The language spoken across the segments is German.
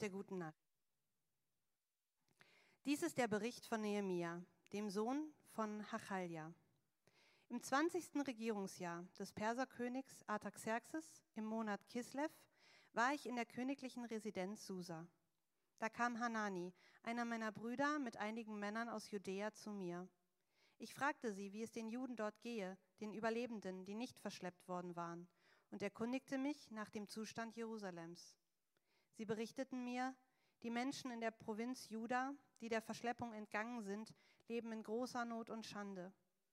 der guten Nacht. Dies ist der Bericht von Nehemia, dem Sohn von Hachalja. Im 20. Regierungsjahr des Perserkönigs Artaxerxes im Monat Kislev war ich in der königlichen Residenz Susa. Da kam Hanani, einer meiner Brüder, mit einigen Männern aus Judäa zu mir. Ich fragte sie, wie es den Juden dort gehe, den Überlebenden, die nicht verschleppt worden waren, und erkundigte mich nach dem Zustand Jerusalems. Sie berichteten mir, die Menschen in der Provinz Juda, die der Verschleppung entgangen sind, leben in großer Not und Schande.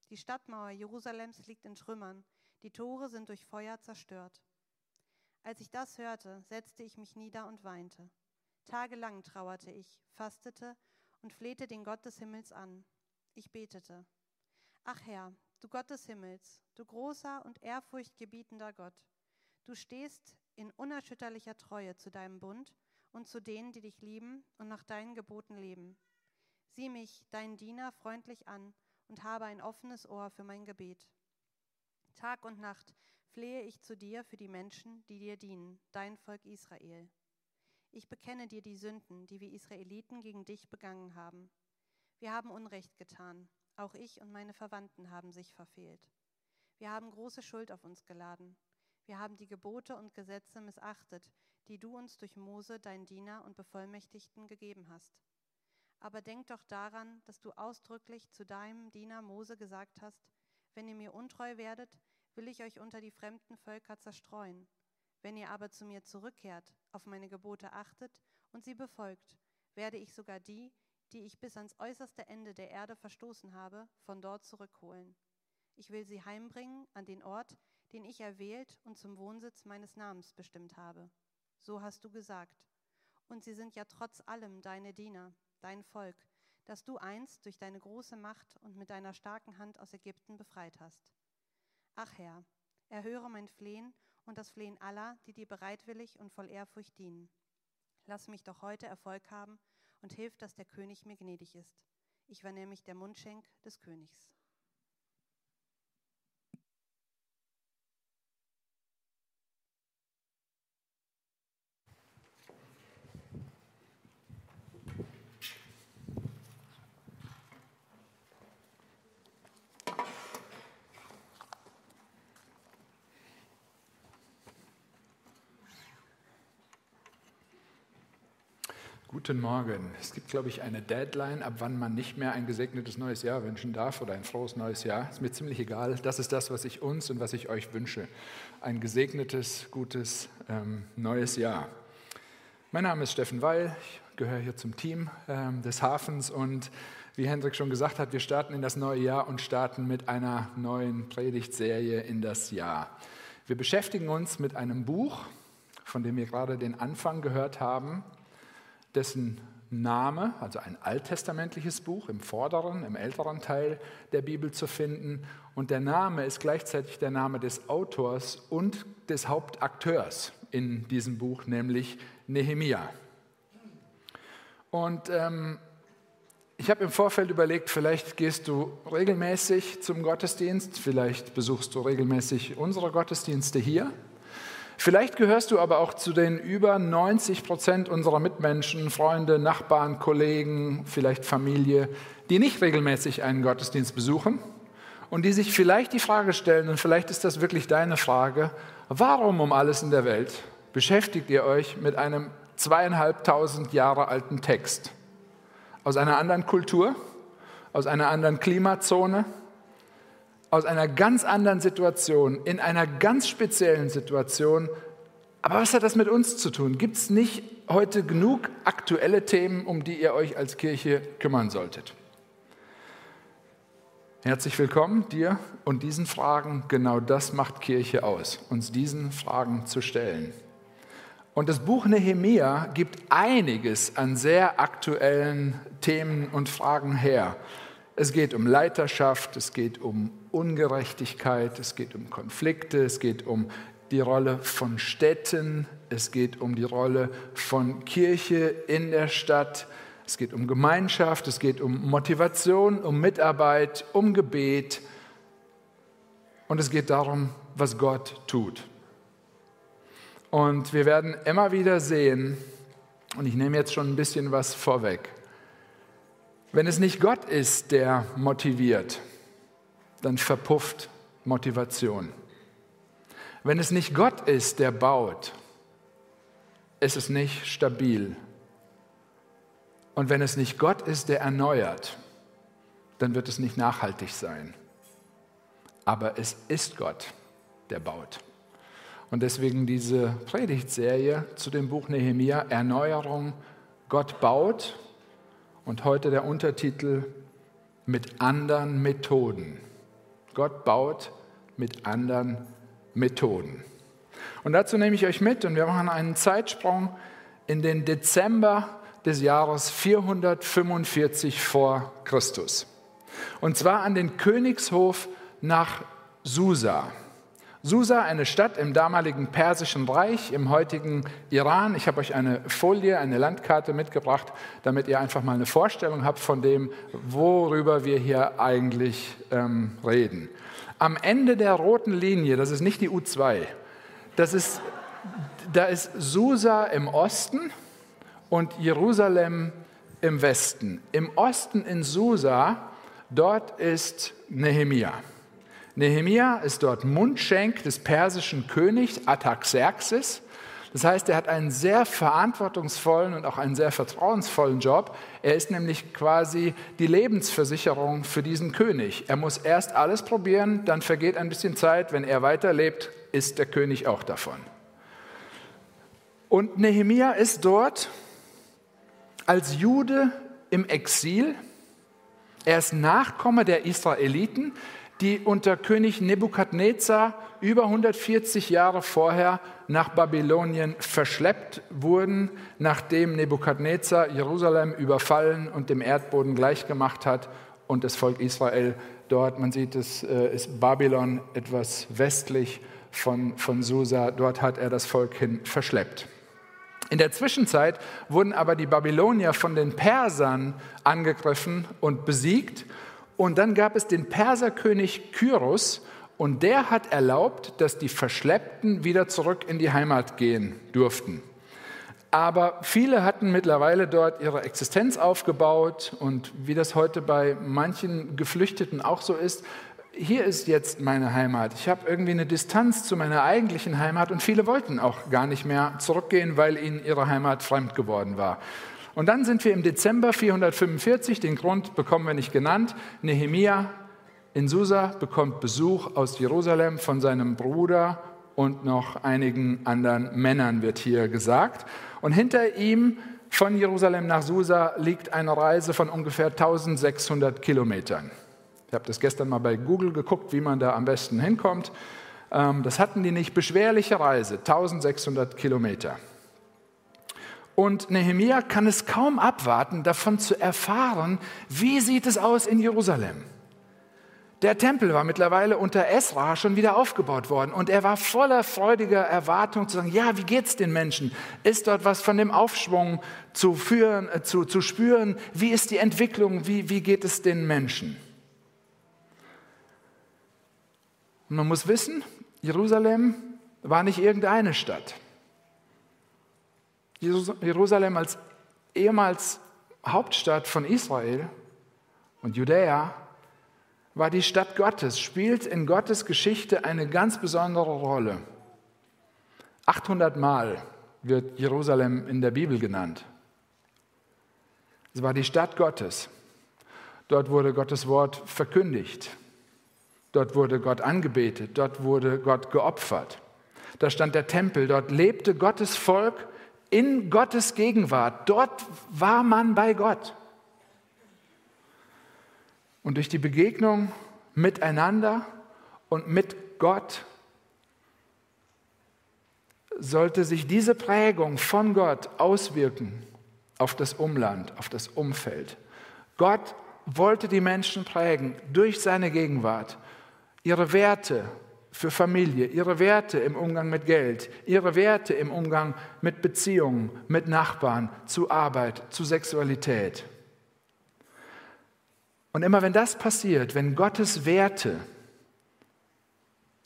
Die Stadtmauer Jerusalems liegt in Trümmern, die Tore sind durch Feuer zerstört. Als ich das hörte, setzte ich mich nieder und weinte. Tagelang trauerte ich, fastete und flehte den Gott des Himmels an. Ich betete. Ach Herr, du Gott des Himmels, du großer und ehrfurchtgebietender Gott, du stehst in unerschütterlicher Treue zu deinem Bund und zu denen, die dich lieben und nach deinen Geboten leben. Sieh mich, deinen Diener, freundlich an und habe ein offenes Ohr für mein Gebet. Tag und Nacht flehe ich zu dir für die Menschen, die dir dienen, dein Volk Israel. Ich bekenne dir die Sünden, die wir Israeliten gegen dich begangen haben. Wir haben Unrecht getan, auch ich und meine Verwandten haben sich verfehlt. Wir haben große Schuld auf uns geladen. Wir haben die Gebote und Gesetze missachtet, die du uns durch Mose, dein Diener und Bevollmächtigten gegeben hast. Aber denk doch daran, dass du ausdrücklich zu deinem Diener Mose gesagt hast, wenn ihr mir untreu werdet, will ich euch unter die fremden Völker zerstreuen. Wenn ihr aber zu mir zurückkehrt, auf meine Gebote achtet und sie befolgt, werde ich sogar die, die ich bis ans äußerste Ende der Erde verstoßen habe, von dort zurückholen. Ich will sie heimbringen an den Ort, den ich erwählt und zum Wohnsitz meines Namens bestimmt habe. So hast du gesagt. Und sie sind ja trotz allem deine Diener, dein Volk, das du einst durch deine große Macht und mit deiner starken Hand aus Ägypten befreit hast. Ach Herr, erhöre mein Flehen und das Flehen aller, die dir bereitwillig und voll Ehrfurcht dienen. Lass mich doch heute Erfolg haben und hilf, dass der König mir gnädig ist. Ich war nämlich der Mundschenk des Königs. Guten Morgen. Es gibt, glaube ich, eine Deadline, ab wann man nicht mehr ein gesegnetes neues Jahr wünschen darf oder ein frohes neues Jahr. Ist mir ziemlich egal. Das ist das, was ich uns und was ich euch wünsche. Ein gesegnetes, gutes ähm, neues Jahr. Mein Name ist Steffen Weil. Ich gehöre hier zum Team ähm, des Hafens und wie Hendrik schon gesagt hat, wir starten in das neue Jahr und starten mit einer neuen Predigtserie in das Jahr. Wir beschäftigen uns mit einem Buch, von dem wir gerade den Anfang gehört haben dessen Name, also ein alttestamentliches Buch im vorderen, im älteren Teil der Bibel zu finden. Und der Name ist gleichzeitig der Name des Autors und des Hauptakteurs in diesem Buch, nämlich Nehemia. Und ähm, ich habe im Vorfeld überlegt, vielleicht gehst du regelmäßig zum Gottesdienst, vielleicht besuchst du regelmäßig unsere Gottesdienste hier. Vielleicht gehörst du aber auch zu den über 90 Prozent unserer Mitmenschen, Freunde, Nachbarn, Kollegen, vielleicht Familie, die nicht regelmäßig einen Gottesdienst besuchen und die sich vielleicht die Frage stellen, und vielleicht ist das wirklich deine Frage, warum um alles in der Welt beschäftigt ihr euch mit einem zweieinhalbtausend Jahre alten Text? Aus einer anderen Kultur, aus einer anderen Klimazone, aus einer ganz anderen Situation, in einer ganz speziellen Situation. Aber was hat das mit uns zu tun? Gibt es nicht heute genug aktuelle Themen, um die ihr euch als Kirche kümmern solltet? Herzlich willkommen dir und diesen Fragen. Genau das macht Kirche aus, uns diesen Fragen zu stellen. Und das Buch Nehemia gibt einiges an sehr aktuellen Themen und Fragen her. Es geht um Leiterschaft, es geht um Ungerechtigkeit, es geht um Konflikte, es geht um die Rolle von Städten, es geht um die Rolle von Kirche in der Stadt, es geht um Gemeinschaft, es geht um Motivation, um Mitarbeit, um Gebet und es geht darum, was Gott tut. Und wir werden immer wieder sehen, Und ich nehme jetzt schon ein bisschen was vorweg. Wenn es nicht Gott ist, der motiviert, dann verpufft Motivation. Wenn es nicht Gott ist, der baut, ist es nicht stabil. Und wenn es nicht Gott ist, der erneuert, dann wird es nicht nachhaltig sein. Aber es ist Gott, der baut. Und deswegen diese Predigtserie zu dem Buch Nehemia, Erneuerung, Gott baut. Und heute der Untertitel mit anderen Methoden. Gott baut mit anderen Methoden. Und dazu nehme ich euch mit und wir machen einen Zeitsprung in den Dezember des Jahres 445 vor Christus. Und zwar an den Königshof nach Susa. Susa, eine Stadt im damaligen Persischen Reich, im heutigen Iran. Ich habe euch eine Folie, eine Landkarte mitgebracht, damit ihr einfach mal eine Vorstellung habt von dem, worüber wir hier eigentlich ähm, reden. Am Ende der roten Linie, das ist nicht die U2, das ist, da ist Susa im Osten und Jerusalem im Westen. Im Osten in Susa, dort ist Nehemia. Nehemia ist dort Mundschenk des persischen Königs Ataxerxes. Das heißt, er hat einen sehr verantwortungsvollen und auch einen sehr vertrauensvollen Job. Er ist nämlich quasi die Lebensversicherung für diesen König. Er muss erst alles probieren, dann vergeht ein bisschen Zeit. Wenn er weiterlebt, ist der König auch davon. Und Nehemia ist dort als Jude im Exil. Er ist Nachkomme der Israeliten die unter König Nebukadnezar über 140 Jahre vorher nach Babylonien verschleppt wurden, nachdem Nebukadnezar Jerusalem überfallen und dem Erdboden gleichgemacht hat und das Volk Israel dort, man sieht es, äh, ist Babylon etwas westlich von, von Susa, dort hat er das Volk hin verschleppt. In der Zwischenzeit wurden aber die Babylonier von den Persern angegriffen und besiegt und dann gab es den Perserkönig Kyros und der hat erlaubt, dass die Verschleppten wieder zurück in die Heimat gehen durften. Aber viele hatten mittlerweile dort ihre Existenz aufgebaut und wie das heute bei manchen Geflüchteten auch so ist, hier ist jetzt meine Heimat. Ich habe irgendwie eine Distanz zu meiner eigentlichen Heimat und viele wollten auch gar nicht mehr zurückgehen, weil ihnen ihre Heimat fremd geworden war. Und dann sind wir im Dezember 445, den Grund bekommen wir nicht genannt. Nehemia in Susa bekommt Besuch aus Jerusalem von seinem Bruder und noch einigen anderen Männern, wird hier gesagt. Und hinter ihm von Jerusalem nach Susa liegt eine Reise von ungefähr 1600 Kilometern. Ich habe das gestern mal bei Google geguckt, wie man da am besten hinkommt. Ähm, das hatten die nicht. Beschwerliche Reise, 1600 Kilometer. Und Nehemia kann es kaum abwarten, davon zu erfahren, wie sieht es aus in Jerusalem. Der Tempel war mittlerweile unter Esra schon wieder aufgebaut worden und er war voller freudiger Erwartung zu sagen, ja, wie geht es den Menschen? Ist dort was von dem Aufschwung zu, führen, äh, zu, zu spüren? Wie ist die Entwicklung? Wie, wie geht es den Menschen? Und man muss wissen, Jerusalem war nicht irgendeine Stadt. Jerusalem als ehemals Hauptstadt von Israel und Judäa war die Stadt Gottes, spielt in Gottes Geschichte eine ganz besondere Rolle. 800 Mal wird Jerusalem in der Bibel genannt. Es war die Stadt Gottes. Dort wurde Gottes Wort verkündigt. Dort wurde Gott angebetet. Dort wurde Gott geopfert. Da stand der Tempel. Dort lebte Gottes Volk in Gottes Gegenwart. Dort war man bei Gott. Und durch die Begegnung miteinander und mit Gott sollte sich diese Prägung von Gott auswirken auf das Umland, auf das Umfeld. Gott wollte die Menschen prägen durch seine Gegenwart, ihre Werte, für Familie, ihre Werte im Umgang mit Geld, ihre Werte im Umgang mit Beziehungen, mit Nachbarn, zu Arbeit, zu Sexualität. Und immer wenn das passiert, wenn Gottes Werte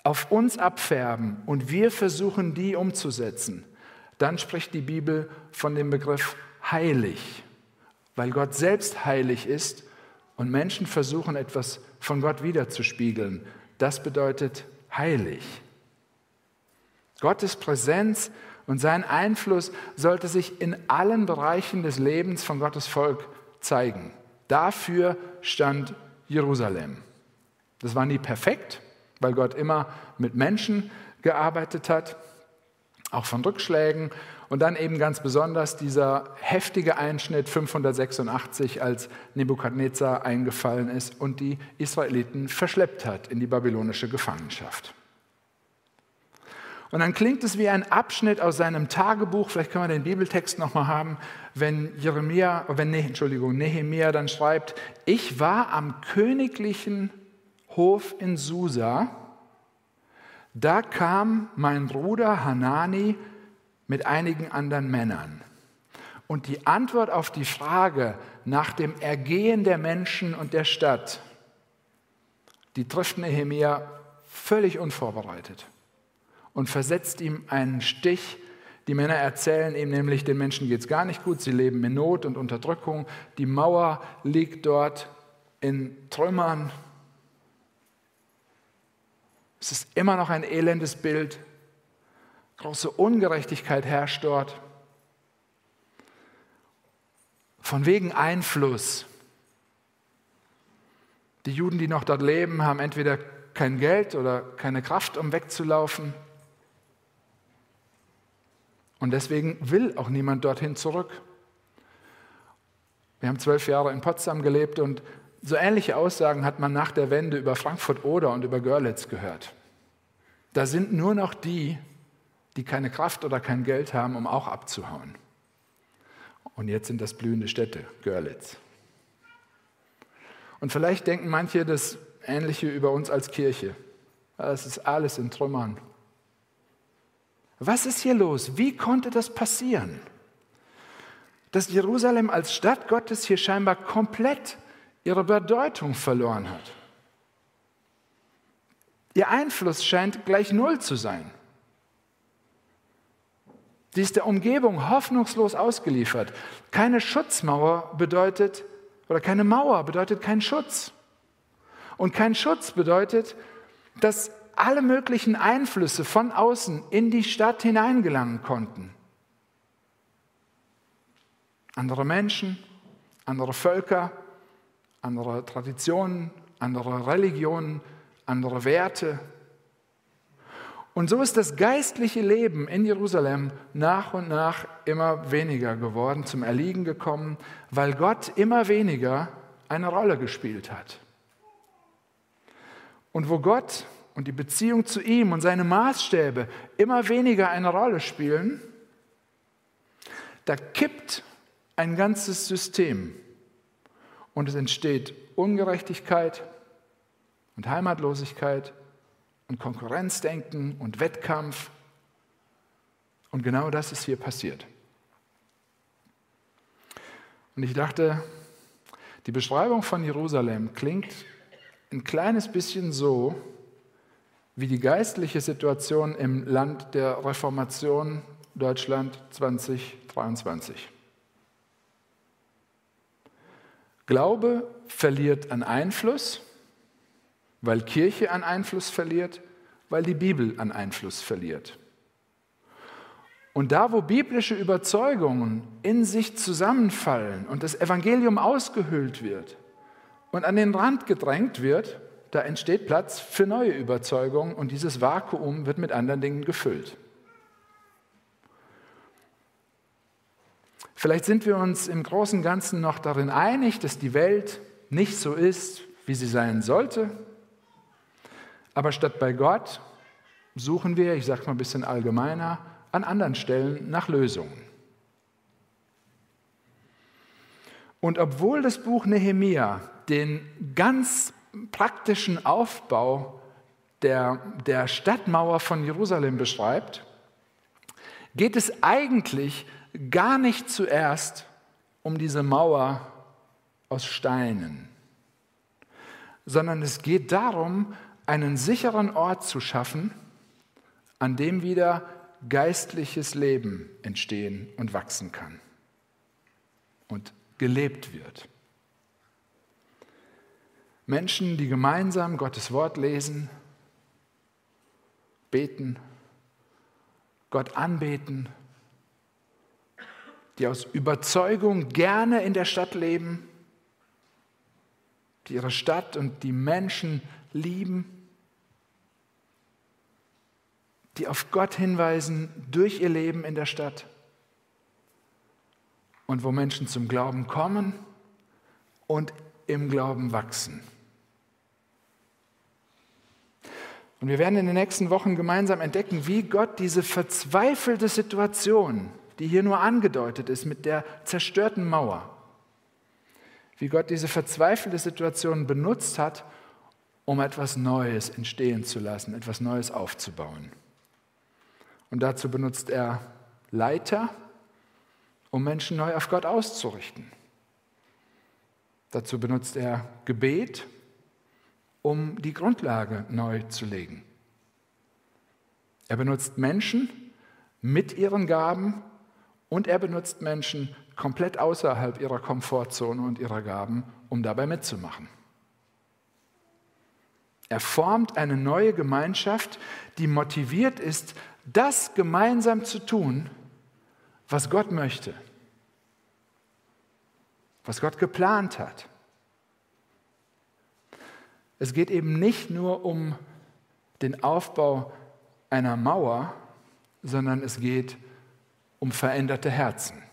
auf uns abfärben und wir versuchen, die umzusetzen, dann spricht die Bibel von dem Begriff heilig, weil Gott selbst heilig ist und Menschen versuchen etwas von Gott wiederzuspiegeln. Das bedeutet heilig. Gottes Präsenz und sein Einfluss sollte sich in allen Bereichen des Lebens von Gottes Volk zeigen. Dafür stand Jerusalem. Das war nie perfekt, weil Gott immer mit Menschen gearbeitet hat, auch von Rückschlägen. Und dann eben ganz besonders dieser heftige Einschnitt 586, als Nebukadnezar eingefallen ist und die Israeliten verschleppt hat in die babylonische Gefangenschaft. Und dann klingt es wie ein Abschnitt aus seinem Tagebuch, vielleicht können wir den Bibeltext nochmal haben, wenn Jeremia, wenn, Entschuldigung, Nehemia dann schreibt, ich war am königlichen Hof in Susa, da kam mein Bruder Hanani mit einigen anderen Männern. Und die Antwort auf die Frage nach dem Ergehen der Menschen und der Stadt, die trifft Nehemia völlig unvorbereitet und versetzt ihm einen Stich. Die Männer erzählen ihm nämlich, den Menschen geht es gar nicht gut, sie leben in Not und Unterdrückung. Die Mauer liegt dort in Trümmern. Es ist immer noch ein elendes Bild. Große Ungerechtigkeit herrscht dort. Von wegen Einfluss. Die Juden, die noch dort leben, haben entweder kein Geld oder keine Kraft, um wegzulaufen. Und deswegen will auch niemand dorthin zurück. Wir haben zwölf Jahre in Potsdam gelebt und so ähnliche Aussagen hat man nach der Wende über Frankfurt-Oder und über Görlitz gehört. Da sind nur noch die, die keine Kraft oder kein Geld haben, um auch abzuhauen. Und jetzt sind das blühende Städte, Görlitz. Und vielleicht denken manche das Ähnliche über uns als Kirche. Es ist alles in Trümmern. Was ist hier los? Wie konnte das passieren? Dass Jerusalem als Stadt Gottes hier scheinbar komplett ihre Bedeutung verloren hat. Ihr Einfluss scheint gleich null zu sein. Sie ist der Umgebung hoffnungslos ausgeliefert. Keine Schutzmauer bedeutet, oder keine Mauer bedeutet kein Schutz. Und kein Schutz bedeutet, dass alle möglichen Einflüsse von außen in die Stadt hineingelangen konnten. Andere Menschen, andere Völker, andere Traditionen, andere Religionen, andere Werte. Und so ist das geistliche Leben in Jerusalem nach und nach immer weniger geworden, zum Erliegen gekommen, weil Gott immer weniger eine Rolle gespielt hat. Und wo Gott und die Beziehung zu ihm und seine Maßstäbe immer weniger eine Rolle spielen, da kippt ein ganzes System und es entsteht Ungerechtigkeit und Heimatlosigkeit und Konkurrenzdenken und Wettkampf. Und genau das ist hier passiert. Und ich dachte, die Beschreibung von Jerusalem klingt ein kleines bisschen so, wie die geistliche Situation im Land der Reformation Deutschland 2023. Glaube verliert an Einfluss, weil Kirche an Einfluss verliert, weil die Bibel an Einfluss verliert. Und da, wo biblische Überzeugungen in sich zusammenfallen und das Evangelium ausgehöhlt wird und an den Rand gedrängt wird, da entsteht Platz für neue Überzeugungen und dieses Vakuum wird mit anderen Dingen gefüllt. Vielleicht sind wir uns im Großen und Ganzen noch darin einig, dass die Welt nicht so ist, wie sie sein sollte. Aber statt bei Gott suchen wir, ich sage mal ein bisschen allgemeiner, an anderen Stellen nach Lösungen. Und obwohl das Buch Nehemia den ganz praktischen Aufbau der, der Stadtmauer von Jerusalem beschreibt, geht es eigentlich gar nicht zuerst um diese Mauer aus Steinen, sondern es geht darum, einen sicheren Ort zu schaffen, an dem wieder geistliches Leben entstehen und wachsen kann und gelebt wird. Menschen, die gemeinsam Gottes Wort lesen, beten, Gott anbeten, die aus Überzeugung gerne in der Stadt leben, die ihre Stadt und die Menschen lieben, die auf Gott hinweisen durch ihr Leben in der Stadt und wo Menschen zum Glauben kommen und im Glauben wachsen. Und wir werden in den nächsten Wochen gemeinsam entdecken, wie Gott diese verzweifelte Situation, die hier nur angedeutet ist mit der zerstörten Mauer, wie Gott diese verzweifelte Situation benutzt hat, um etwas Neues entstehen zu lassen, etwas Neues aufzubauen. Und dazu benutzt er Leiter, um Menschen neu auf Gott auszurichten. Dazu benutzt er Gebet, um die Grundlage neu zu legen. Er benutzt Menschen mit ihren Gaben und er benutzt Menschen komplett außerhalb ihrer Komfortzone und ihrer Gaben, um dabei mitzumachen. Er formt eine neue Gemeinschaft, die motiviert ist, das gemeinsam zu tun, was Gott möchte, was Gott geplant hat. Es geht eben nicht nur um den Aufbau einer Mauer, sondern es geht um veränderte Herzen.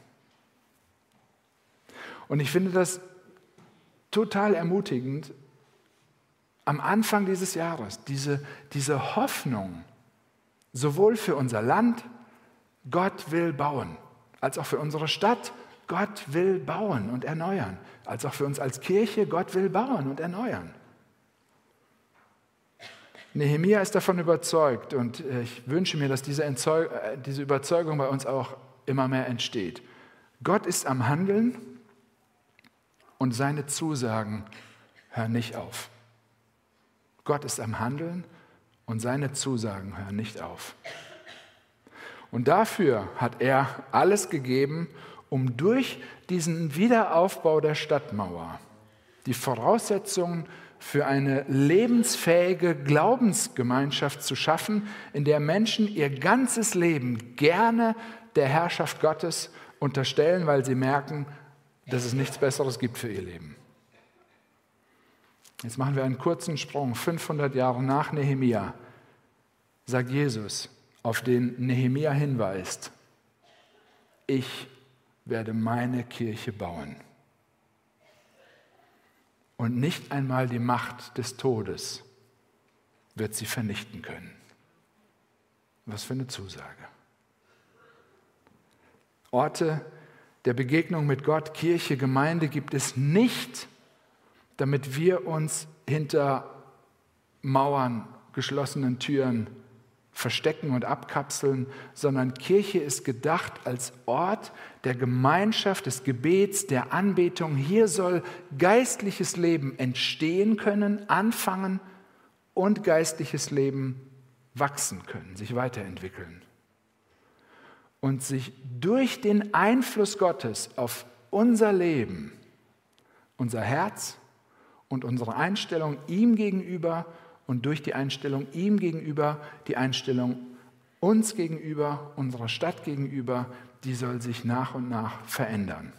Und ich finde das total ermutigend, am Anfang dieses Jahres diese, diese Hoffnung, sowohl für unser Land, Gott will bauen, als auch für unsere Stadt, Gott will bauen und erneuern, als auch für uns als Kirche, Gott will bauen und erneuern. Nehemia ist davon überzeugt und äh, ich wünsche mir, dass diese, Entzeug äh, diese Überzeugung bei uns auch immer mehr entsteht. Gott ist am Handeln und seine Zusagen hören nicht auf. Gott ist am Handeln und seine Zusagen hören nicht auf. Und dafür hat er alles gegeben, um durch diesen Wiederaufbau der Stadtmauer die Voraussetzungen für eine lebensfähige Glaubensgemeinschaft zu schaffen, in der Menschen ihr ganzes Leben gerne der Herrschaft Gottes unterstellen, weil sie merken, dass es nichts Besseres gibt für ihr Leben. Jetzt machen wir einen kurzen Sprung. 500 Jahre nach Nehemia sagt Jesus, auf den Nehemia hinweist, ich werde meine Kirche bauen und nicht einmal die Macht des Todes wird sie vernichten können. Was für eine Zusage. Orte der Begegnung mit Gott, Kirche, Gemeinde gibt es nicht, damit wir uns hinter Mauern, geschlossenen Türen verstecken und abkapseln, sondern Kirche ist gedacht als Ort der Gemeinschaft, des Gebets, der Anbetung. Hier soll geistliches Leben entstehen können, anfangen und geistliches Leben wachsen können, sich weiterentwickeln. Und sich durch den Einfluss Gottes auf unser Leben, unser Herz und unsere Einstellung ihm gegenüber und durch die Einstellung ihm gegenüber, die Einstellung uns gegenüber, unserer Stadt gegenüber, die soll sich nach und nach verändern.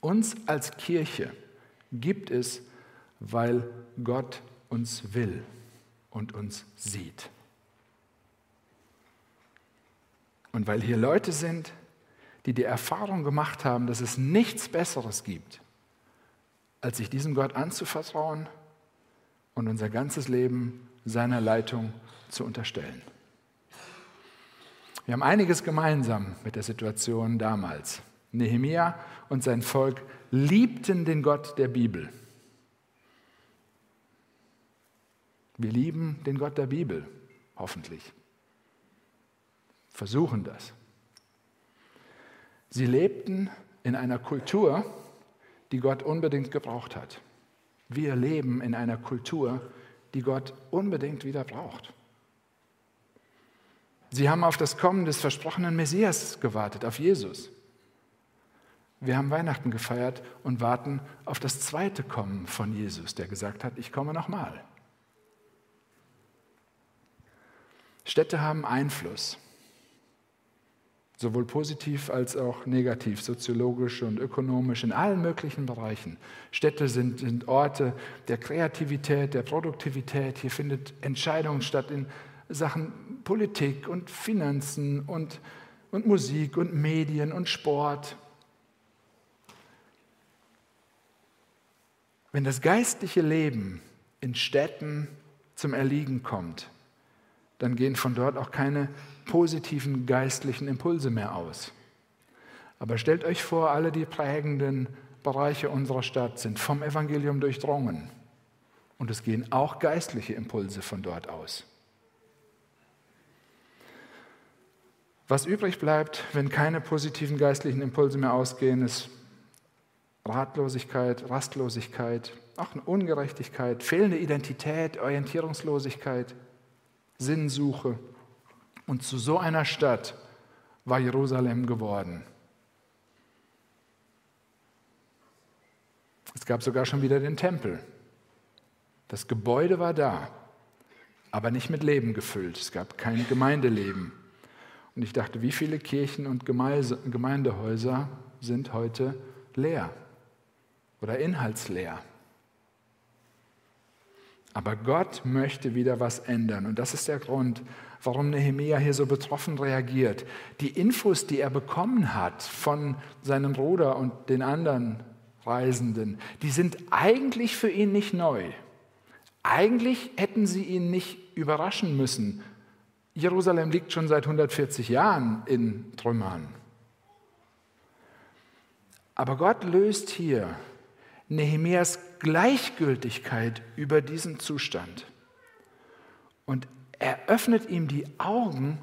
Uns als Kirche gibt es, weil Gott uns will und uns sieht. Und weil hier Leute sind, die die Erfahrung gemacht haben, dass es nichts Besseres gibt, als sich diesem Gott anzuvertrauen und unser ganzes Leben seiner Leitung zu unterstellen. Wir haben einiges gemeinsam mit der Situation damals. Nehemia und sein Volk liebten den Gott der Bibel. Wir lieben den Gott der Bibel, hoffentlich. Versuchen das. Sie lebten in einer Kultur, die Gott unbedingt gebraucht hat. Wir leben in einer Kultur, die Gott unbedingt wieder braucht. Sie haben auf das Kommen des versprochenen Messias gewartet, auf Jesus. Wir haben Weihnachten gefeiert und warten auf das zweite Kommen von Jesus, der gesagt hat, ich komme nochmal. Städte haben Einfluss, sowohl positiv als auch negativ, soziologisch und ökonomisch, in allen möglichen Bereichen. Städte sind, sind Orte der Kreativität, der Produktivität. Hier findet Entscheidungen statt in Sachen Politik und Finanzen und, und Musik und Medien und Sport. Wenn das geistliche Leben in Städten zum Erliegen kommt, dann gehen von dort auch keine positiven geistlichen Impulse mehr aus. Aber stellt euch vor, alle die prägenden Bereiche unserer Stadt sind vom Evangelium durchdrungen. Und es gehen auch geistliche Impulse von dort aus. Was übrig bleibt, wenn keine positiven geistlichen Impulse mehr ausgehen, ist Ratlosigkeit, Rastlosigkeit, auch eine Ungerechtigkeit, fehlende Identität, Orientierungslosigkeit, Sinnsuche. Und zu so einer Stadt war Jerusalem geworden. Es gab sogar schon wieder den Tempel. Das Gebäude war da, aber nicht mit Leben gefüllt. Es gab kein Gemeindeleben. Und ich dachte, wie viele Kirchen und Gemeindehäuser sind heute leer? oder inhaltsleer. Aber Gott möchte wieder was ändern. Und das ist der Grund, warum Nehemia hier so betroffen reagiert. Die Infos, die er bekommen hat von seinem Bruder und den anderen Reisenden, die sind eigentlich für ihn nicht neu. Eigentlich hätten sie ihn nicht überraschen müssen. Jerusalem liegt schon seit 140 Jahren in Trümmern. Aber Gott löst hier Nehemias Gleichgültigkeit über diesen Zustand. Und er öffnet ihm die Augen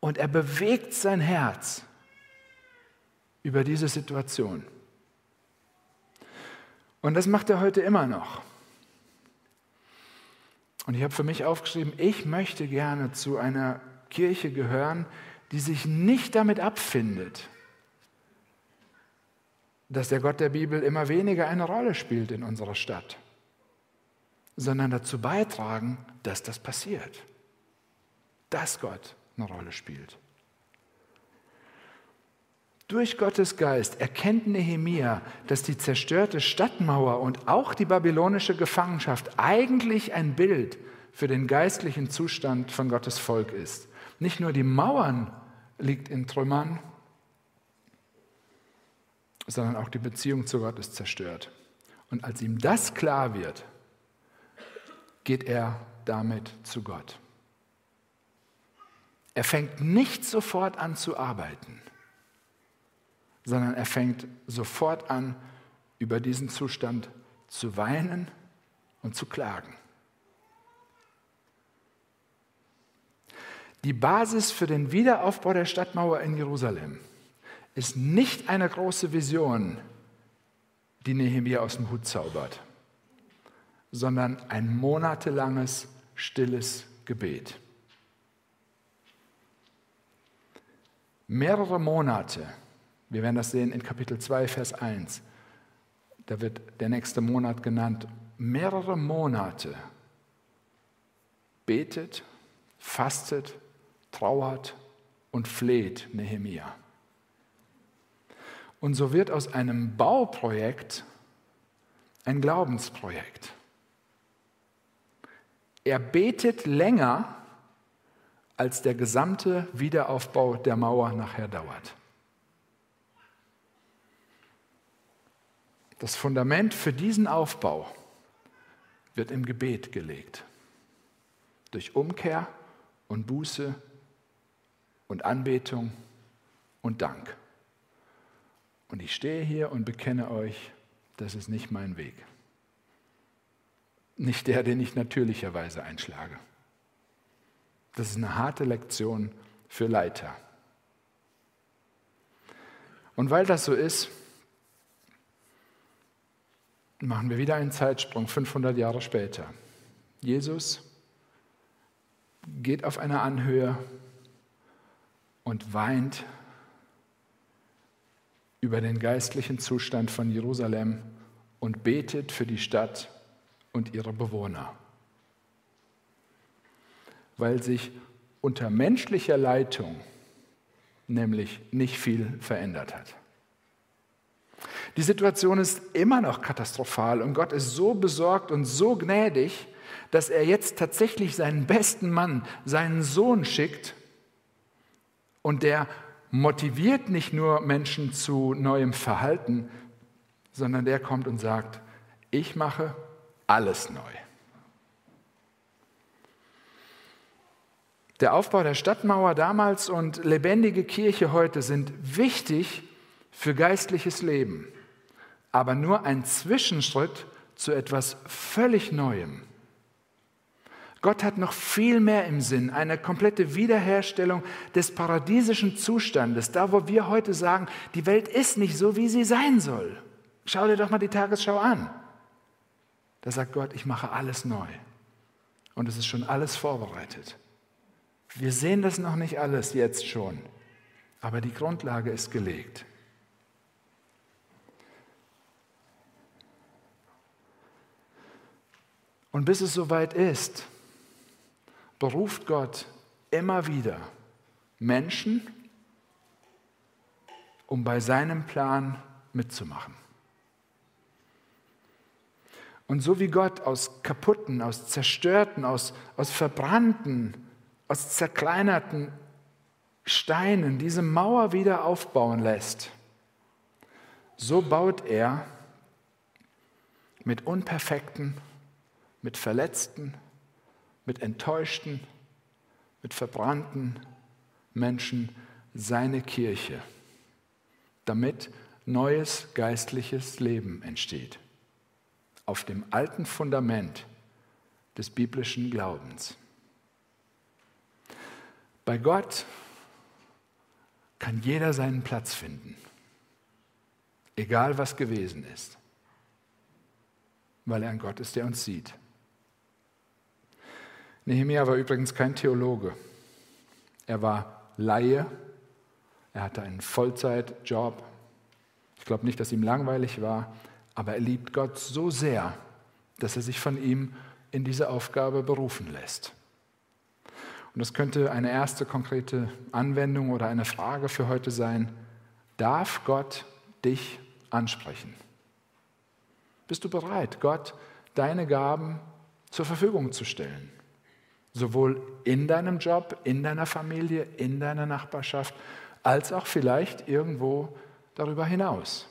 und er bewegt sein Herz über diese Situation. Und das macht er heute immer noch. Und ich habe für mich aufgeschrieben, ich möchte gerne zu einer Kirche gehören, die sich nicht damit abfindet, dass der Gott der Bibel immer weniger eine Rolle spielt in unserer Stadt, sondern dazu beitragen, dass das passiert, dass Gott eine Rolle spielt. Durch Gottes Geist erkennt Nehemia, dass die zerstörte Stadtmauer und auch die babylonische Gefangenschaft eigentlich ein Bild für den geistlichen Zustand von Gottes Volk ist. Nicht nur die Mauern liegt in Trümmern, sondern auch die Beziehung zu Gott ist zerstört. Und als ihm das klar wird, geht er damit zu Gott. Er fängt nicht sofort an zu arbeiten, sondern er fängt sofort an, über diesen Zustand zu weinen und zu klagen. Die Basis für den Wiederaufbau der Stadtmauer in Jerusalem ist nicht eine große Vision, die Nehemiah aus dem Hut zaubert, sondern ein monatelanges stilles Gebet. Mehrere Monate, wir werden das sehen in Kapitel 2, Vers 1, da wird der nächste Monat genannt, mehrere Monate betet, fastet, trauert und fleht Nehemiah. Und so wird aus einem Bauprojekt ein Glaubensprojekt. Er betet länger, als der gesamte Wiederaufbau der Mauer nachher dauert. Das Fundament für diesen Aufbau wird im Gebet gelegt. Durch Umkehr und Buße und Anbetung und Dank. Und ich stehe hier und bekenne euch, das ist nicht mein Weg. Nicht der, den ich natürlicherweise einschlage. Das ist eine harte Lektion für Leiter. Und weil das so ist, machen wir wieder einen Zeitsprung 500 Jahre später. Jesus geht auf eine Anhöhe und weint über den geistlichen Zustand von Jerusalem und betet für die Stadt und ihre Bewohner. Weil sich unter menschlicher Leitung nämlich nicht viel verändert hat. Die Situation ist immer noch katastrophal und Gott ist so besorgt und so gnädig, dass er jetzt tatsächlich seinen besten Mann, seinen Sohn schickt und der motiviert nicht nur Menschen zu neuem Verhalten, sondern der kommt und sagt, ich mache alles neu. Der Aufbau der Stadtmauer damals und lebendige Kirche heute sind wichtig für geistliches Leben, aber nur ein Zwischenschritt zu etwas völlig Neuem. Gott hat noch viel mehr im Sinn, eine komplette Wiederherstellung des paradiesischen Zustandes, da wo wir heute sagen, die Welt ist nicht so, wie sie sein soll. Schau dir doch mal die Tagesschau an. Da sagt Gott, ich mache alles neu. Und es ist schon alles vorbereitet. Wir sehen das noch nicht alles jetzt schon, aber die Grundlage ist gelegt. Und bis es soweit ist, beruft Gott immer wieder Menschen, um bei seinem Plan mitzumachen. Und so wie Gott aus kaputten, aus zerstörten, aus, aus verbrannten, aus zerkleinerten Steinen diese Mauer wieder aufbauen lässt, so baut er mit unperfekten, mit verletzten, mit enttäuschten, mit verbrannten Menschen seine Kirche, damit neues geistliches Leben entsteht. Auf dem alten Fundament des biblischen Glaubens. Bei Gott kann jeder seinen Platz finden, egal was gewesen ist, weil er ein Gott ist, der uns sieht. Nehemiah war übrigens kein Theologe. Er war Laie. Er hatte einen Vollzeitjob. Ich glaube nicht, dass ihm langweilig war, aber er liebt Gott so sehr, dass er sich von ihm in diese Aufgabe berufen lässt. Und das könnte eine erste konkrete Anwendung oder eine Frage für heute sein. Darf Gott dich ansprechen? Bist du bereit, Gott deine Gaben zur Verfügung zu stellen? Sowohl in deinem Job, in deiner Familie, in deiner Nachbarschaft, als auch vielleicht irgendwo darüber hinaus.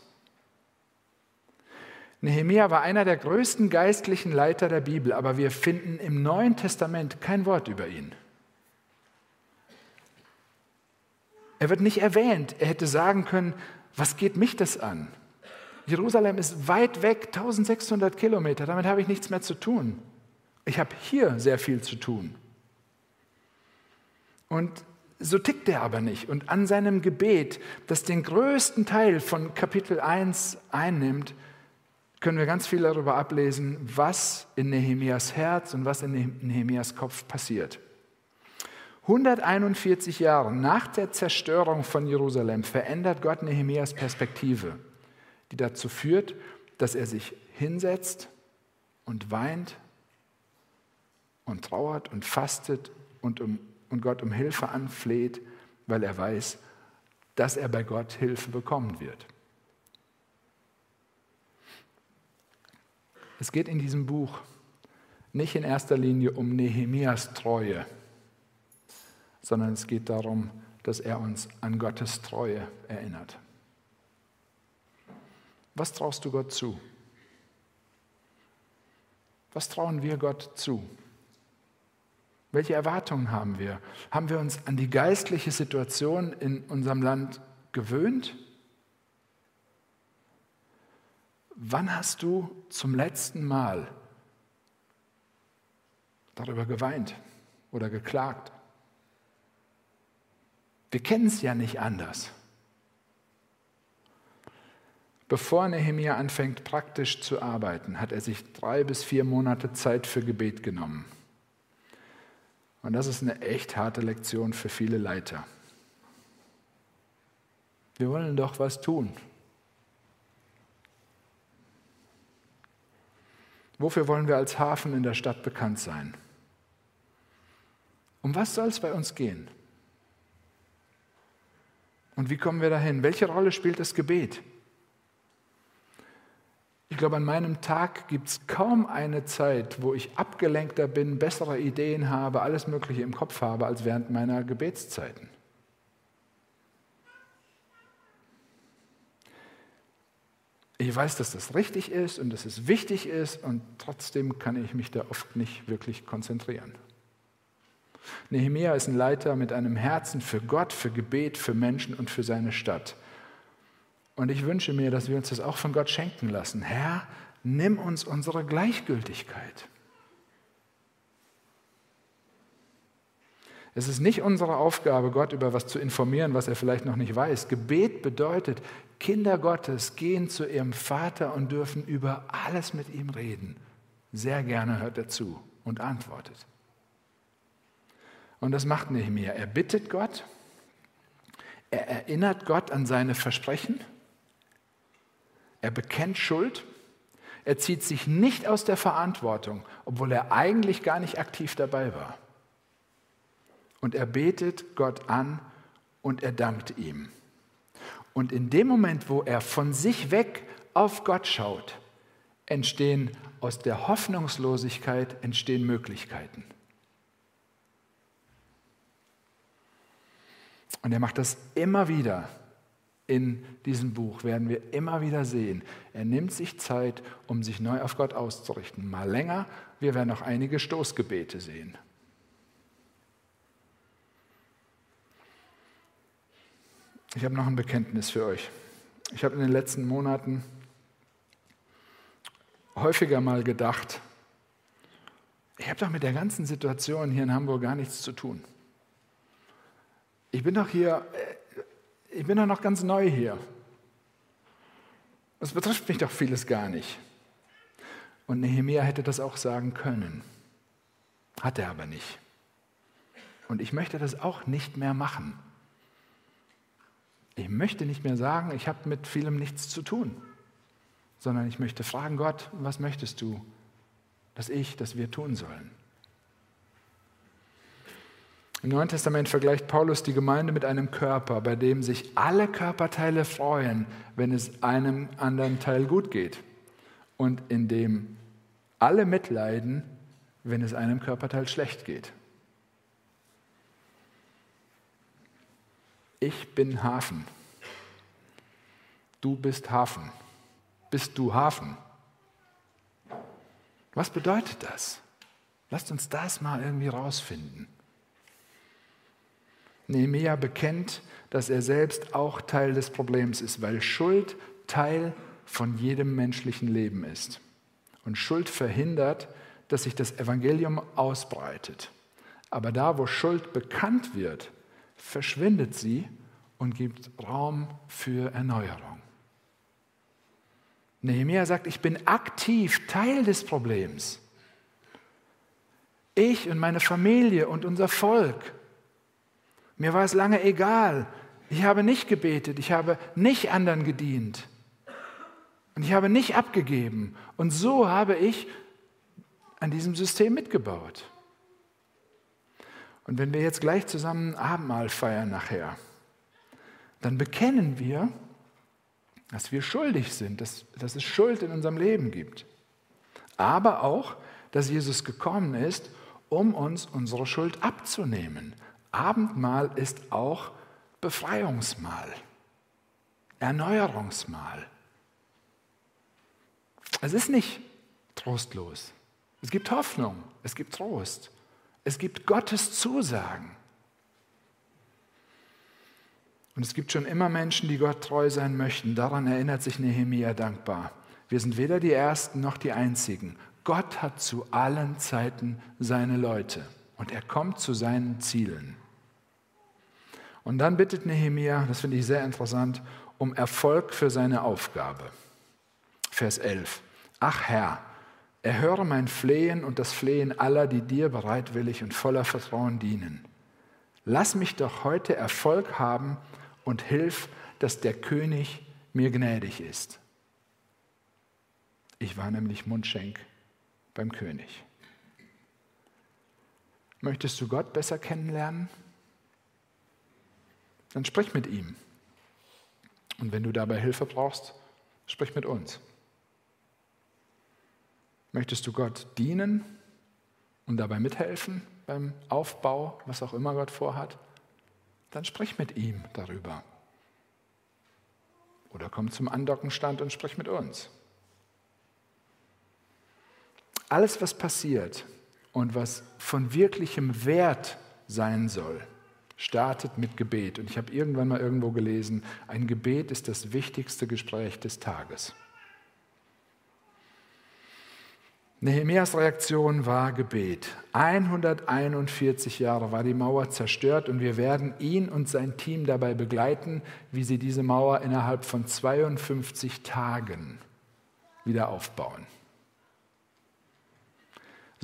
Nehemia war einer der größten geistlichen Leiter der Bibel, aber wir finden im Neuen Testament kein Wort über ihn. Er wird nicht erwähnt. Er hätte sagen können, was geht mich das an? Jerusalem ist weit weg, 1600 Kilometer, damit habe ich nichts mehr zu tun. Ich habe hier sehr viel zu tun. Und so tickt er aber nicht. Und an seinem Gebet, das den größten Teil von Kapitel 1 einnimmt, können wir ganz viel darüber ablesen, was in Nehemias Herz und was in Nehemias Kopf passiert. 141 Jahre nach der Zerstörung von Jerusalem verändert Gott Nehemias Perspektive, die dazu führt, dass er sich hinsetzt und weint und trauert und fastet und, um, und Gott um Hilfe anfleht, weil er weiß, dass er bei Gott Hilfe bekommen wird. Es geht in diesem Buch nicht in erster Linie um Nehemias Treue, sondern es geht darum, dass er uns an Gottes Treue erinnert. Was traust du Gott zu? Was trauen wir Gott zu? Welche Erwartungen haben wir? Haben wir uns an die geistliche Situation in unserem Land gewöhnt? Wann hast du zum letzten Mal darüber geweint oder geklagt? Wir kennen es ja nicht anders. Bevor Nehemiah anfängt, praktisch zu arbeiten, hat er sich drei bis vier Monate Zeit für Gebet genommen. Und das ist eine echt harte Lektion für viele Leiter. Wir wollen doch was tun. Wofür wollen wir als Hafen in der Stadt bekannt sein? Um was soll es bei uns gehen? Und wie kommen wir dahin? Welche Rolle spielt das Gebet? Ich glaube, an meinem Tag gibt es kaum eine Zeit, wo ich abgelenkter bin, bessere Ideen habe, alles Mögliche im Kopf habe, als während meiner Gebetszeiten. Ich weiß, dass das richtig ist und dass es wichtig ist und trotzdem kann ich mich da oft nicht wirklich konzentrieren. Nehemia ist ein Leiter mit einem Herzen für Gott, für Gebet, für Menschen und für seine Stadt. Und ich wünsche mir, dass wir uns das auch von Gott schenken lassen. Herr, nimm uns unsere Gleichgültigkeit. Es ist nicht unsere Aufgabe, Gott über was zu informieren, was er vielleicht noch nicht weiß. Gebet bedeutet, Kinder Gottes gehen zu ihrem Vater und dürfen über alles mit ihm reden. Sehr gerne hört er zu und antwortet. Und das macht Nehemiah. Er bittet Gott, er erinnert Gott an seine Versprechen, er bekennt Schuld, er zieht sich nicht aus der Verantwortung, obwohl er eigentlich gar nicht aktiv dabei war und er betet Gott an und er dankt ihm. Und in dem Moment, wo er von sich weg auf Gott schaut, entstehen aus der Hoffnungslosigkeit entstehen Möglichkeiten. Und er macht das immer wieder. In diesem Buch werden wir immer wieder sehen. Er nimmt sich Zeit, um sich neu auf Gott auszurichten. Mal länger, wir werden auch einige Stoßgebete sehen. Ich habe noch ein Bekenntnis für euch. Ich habe in den letzten Monaten häufiger mal gedacht, ich habe doch mit der ganzen Situation hier in Hamburg gar nichts zu tun. Ich bin doch hier, äh, ich bin doch noch ganz neu hier. Es betrifft mich doch vieles gar nicht. Und Nehemiah hätte das auch sagen können. Hat er aber nicht. Und ich möchte das auch nicht mehr machen. Ich möchte nicht mehr sagen, ich habe mit vielem nichts zu tun, sondern ich möchte fragen, Gott, was möchtest du, dass ich, dass wir tun sollen? Im Neuen Testament vergleicht Paulus die Gemeinde mit einem Körper, bei dem sich alle Körperteile freuen, wenn es einem anderen Teil gut geht und in dem alle mitleiden, wenn es einem Körperteil schlecht geht. Ich bin Hafen. Du bist Hafen. Bist du Hafen? Was bedeutet das? Lasst uns das mal irgendwie rausfinden. Nehemiah bekennt, dass er selbst auch Teil des Problems ist, weil Schuld Teil von jedem menschlichen Leben ist. Und Schuld verhindert, dass sich das Evangelium ausbreitet. Aber da, wo Schuld bekannt wird, verschwindet sie und gibt Raum für Erneuerung. Nehemiah sagt, ich bin aktiv Teil des Problems. Ich und meine Familie und unser Volk. Mir war es lange egal. Ich habe nicht gebetet, ich habe nicht anderen gedient. Und ich habe nicht abgegeben. Und so habe ich an diesem System mitgebaut. Und wenn wir jetzt gleich zusammen Abendmahl feiern nachher, dann bekennen wir, dass wir schuldig sind, dass, dass es Schuld in unserem Leben gibt. Aber auch, dass Jesus gekommen ist, um uns unsere Schuld abzunehmen. Abendmahl ist auch Befreiungsmahl, Erneuerungsmahl. Es ist nicht trostlos. Es gibt Hoffnung, es gibt Trost. Es gibt Gottes Zusagen. Und es gibt schon immer Menschen, die Gott treu sein möchten. Daran erinnert sich Nehemia dankbar. Wir sind weder die Ersten noch die Einzigen. Gott hat zu allen Zeiten seine Leute und er kommt zu seinen Zielen. Und dann bittet Nehemia, das finde ich sehr interessant, um Erfolg für seine Aufgabe. Vers 11. Ach Herr, Erhöre mein Flehen und das Flehen aller, die dir bereitwillig und voller Vertrauen dienen. Lass mich doch heute Erfolg haben und hilf, dass der König mir gnädig ist. Ich war nämlich Mundschenk beim König. Möchtest du Gott besser kennenlernen? Dann sprich mit ihm. Und wenn du dabei Hilfe brauchst, sprich mit uns. Möchtest du Gott dienen und dabei mithelfen beim Aufbau, was auch immer Gott vorhat? Dann sprich mit ihm darüber. Oder komm zum Andockenstand und sprich mit uns. Alles, was passiert und was von wirklichem Wert sein soll, startet mit Gebet. Und ich habe irgendwann mal irgendwo gelesen, ein Gebet ist das wichtigste Gespräch des Tages. Nehemias Reaktion war Gebet. 141 Jahre war die Mauer zerstört und wir werden ihn und sein Team dabei begleiten, wie sie diese Mauer innerhalb von 52 Tagen wieder aufbauen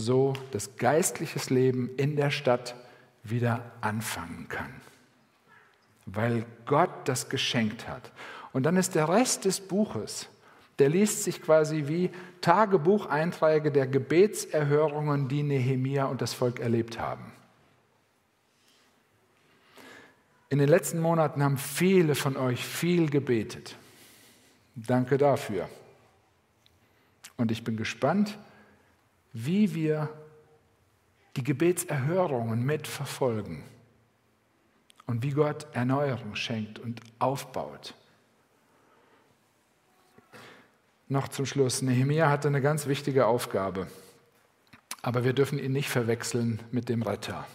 so das geistliche Leben in der Stadt wieder anfangen kann. Weil Gott das geschenkt hat. Und dann ist der Rest des Buches, der liest sich quasi wie Tagebucheinträge der Gebetserhörungen, die Nehemia und das Volk erlebt haben. In den letzten Monaten haben viele von euch viel gebetet. Danke dafür. Und ich bin gespannt, wie wir die Gebetserhörungen mitverfolgen und wie Gott Erneuerung schenkt und aufbaut. Noch zum Schluss, Nehemia hatte eine ganz wichtige Aufgabe, aber wir dürfen ihn nicht verwechseln mit dem Retter.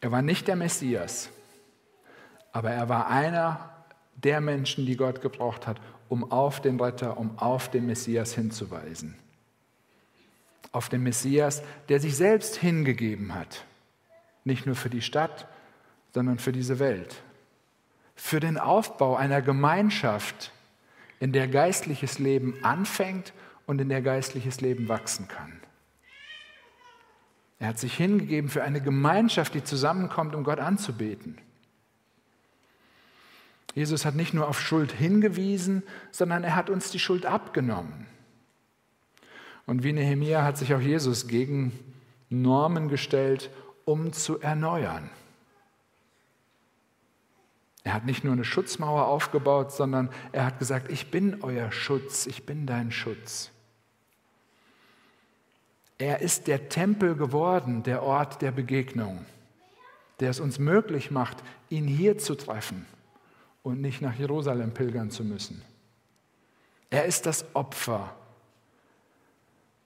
Er war nicht der Messias, aber er war einer der Menschen, die Gott gebraucht hat, um auf den Retter, um auf den Messias hinzuweisen auf den Messias, der sich selbst hingegeben hat. Nicht nur für die Stadt, sondern für diese Welt. Für den Aufbau einer Gemeinschaft, in der geistliches Leben anfängt und in der geistliches Leben wachsen kann. Er hat sich hingegeben für eine Gemeinschaft, die zusammenkommt, um Gott anzubeten. Jesus hat nicht nur auf Schuld hingewiesen, sondern er hat uns die Schuld abgenommen. Und wie Nehemia hat sich auch Jesus gegen Normen gestellt, um zu erneuern. Er hat nicht nur eine Schutzmauer aufgebaut, sondern er hat gesagt, ich bin euer Schutz, ich bin dein Schutz. Er ist der Tempel geworden, der Ort der Begegnung, der es uns möglich macht, ihn hier zu treffen und nicht nach Jerusalem pilgern zu müssen. Er ist das Opfer,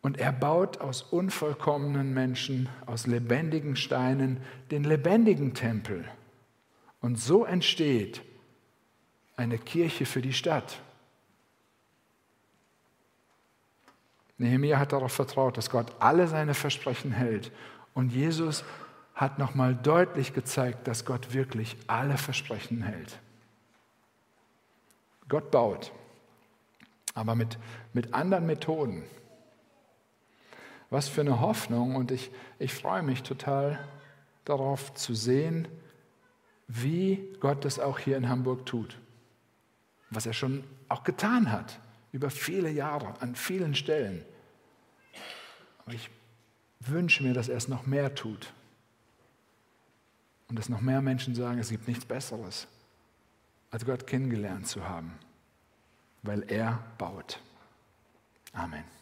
und er baut aus unvollkommenen Menschen, aus lebendigen Steinen, den lebendigen Tempel. Und so entsteht eine Kirche für die Stadt. Nehemiah hat darauf vertraut, dass Gott alle seine Versprechen hält. Und Jesus hat nochmal deutlich gezeigt, dass Gott wirklich alle Versprechen hält. Gott baut, aber mit, mit anderen Methoden. Was für eine Hoffnung und ich, ich freue mich total darauf zu sehen, wie Gott das auch hier in Hamburg tut. Was er schon auch getan hat, über viele Jahre, an vielen Stellen. Aber ich wünsche mir, dass er es noch mehr tut. Und dass noch mehr Menschen sagen, es gibt nichts Besseres, als Gott kennengelernt zu haben, weil er baut. Amen.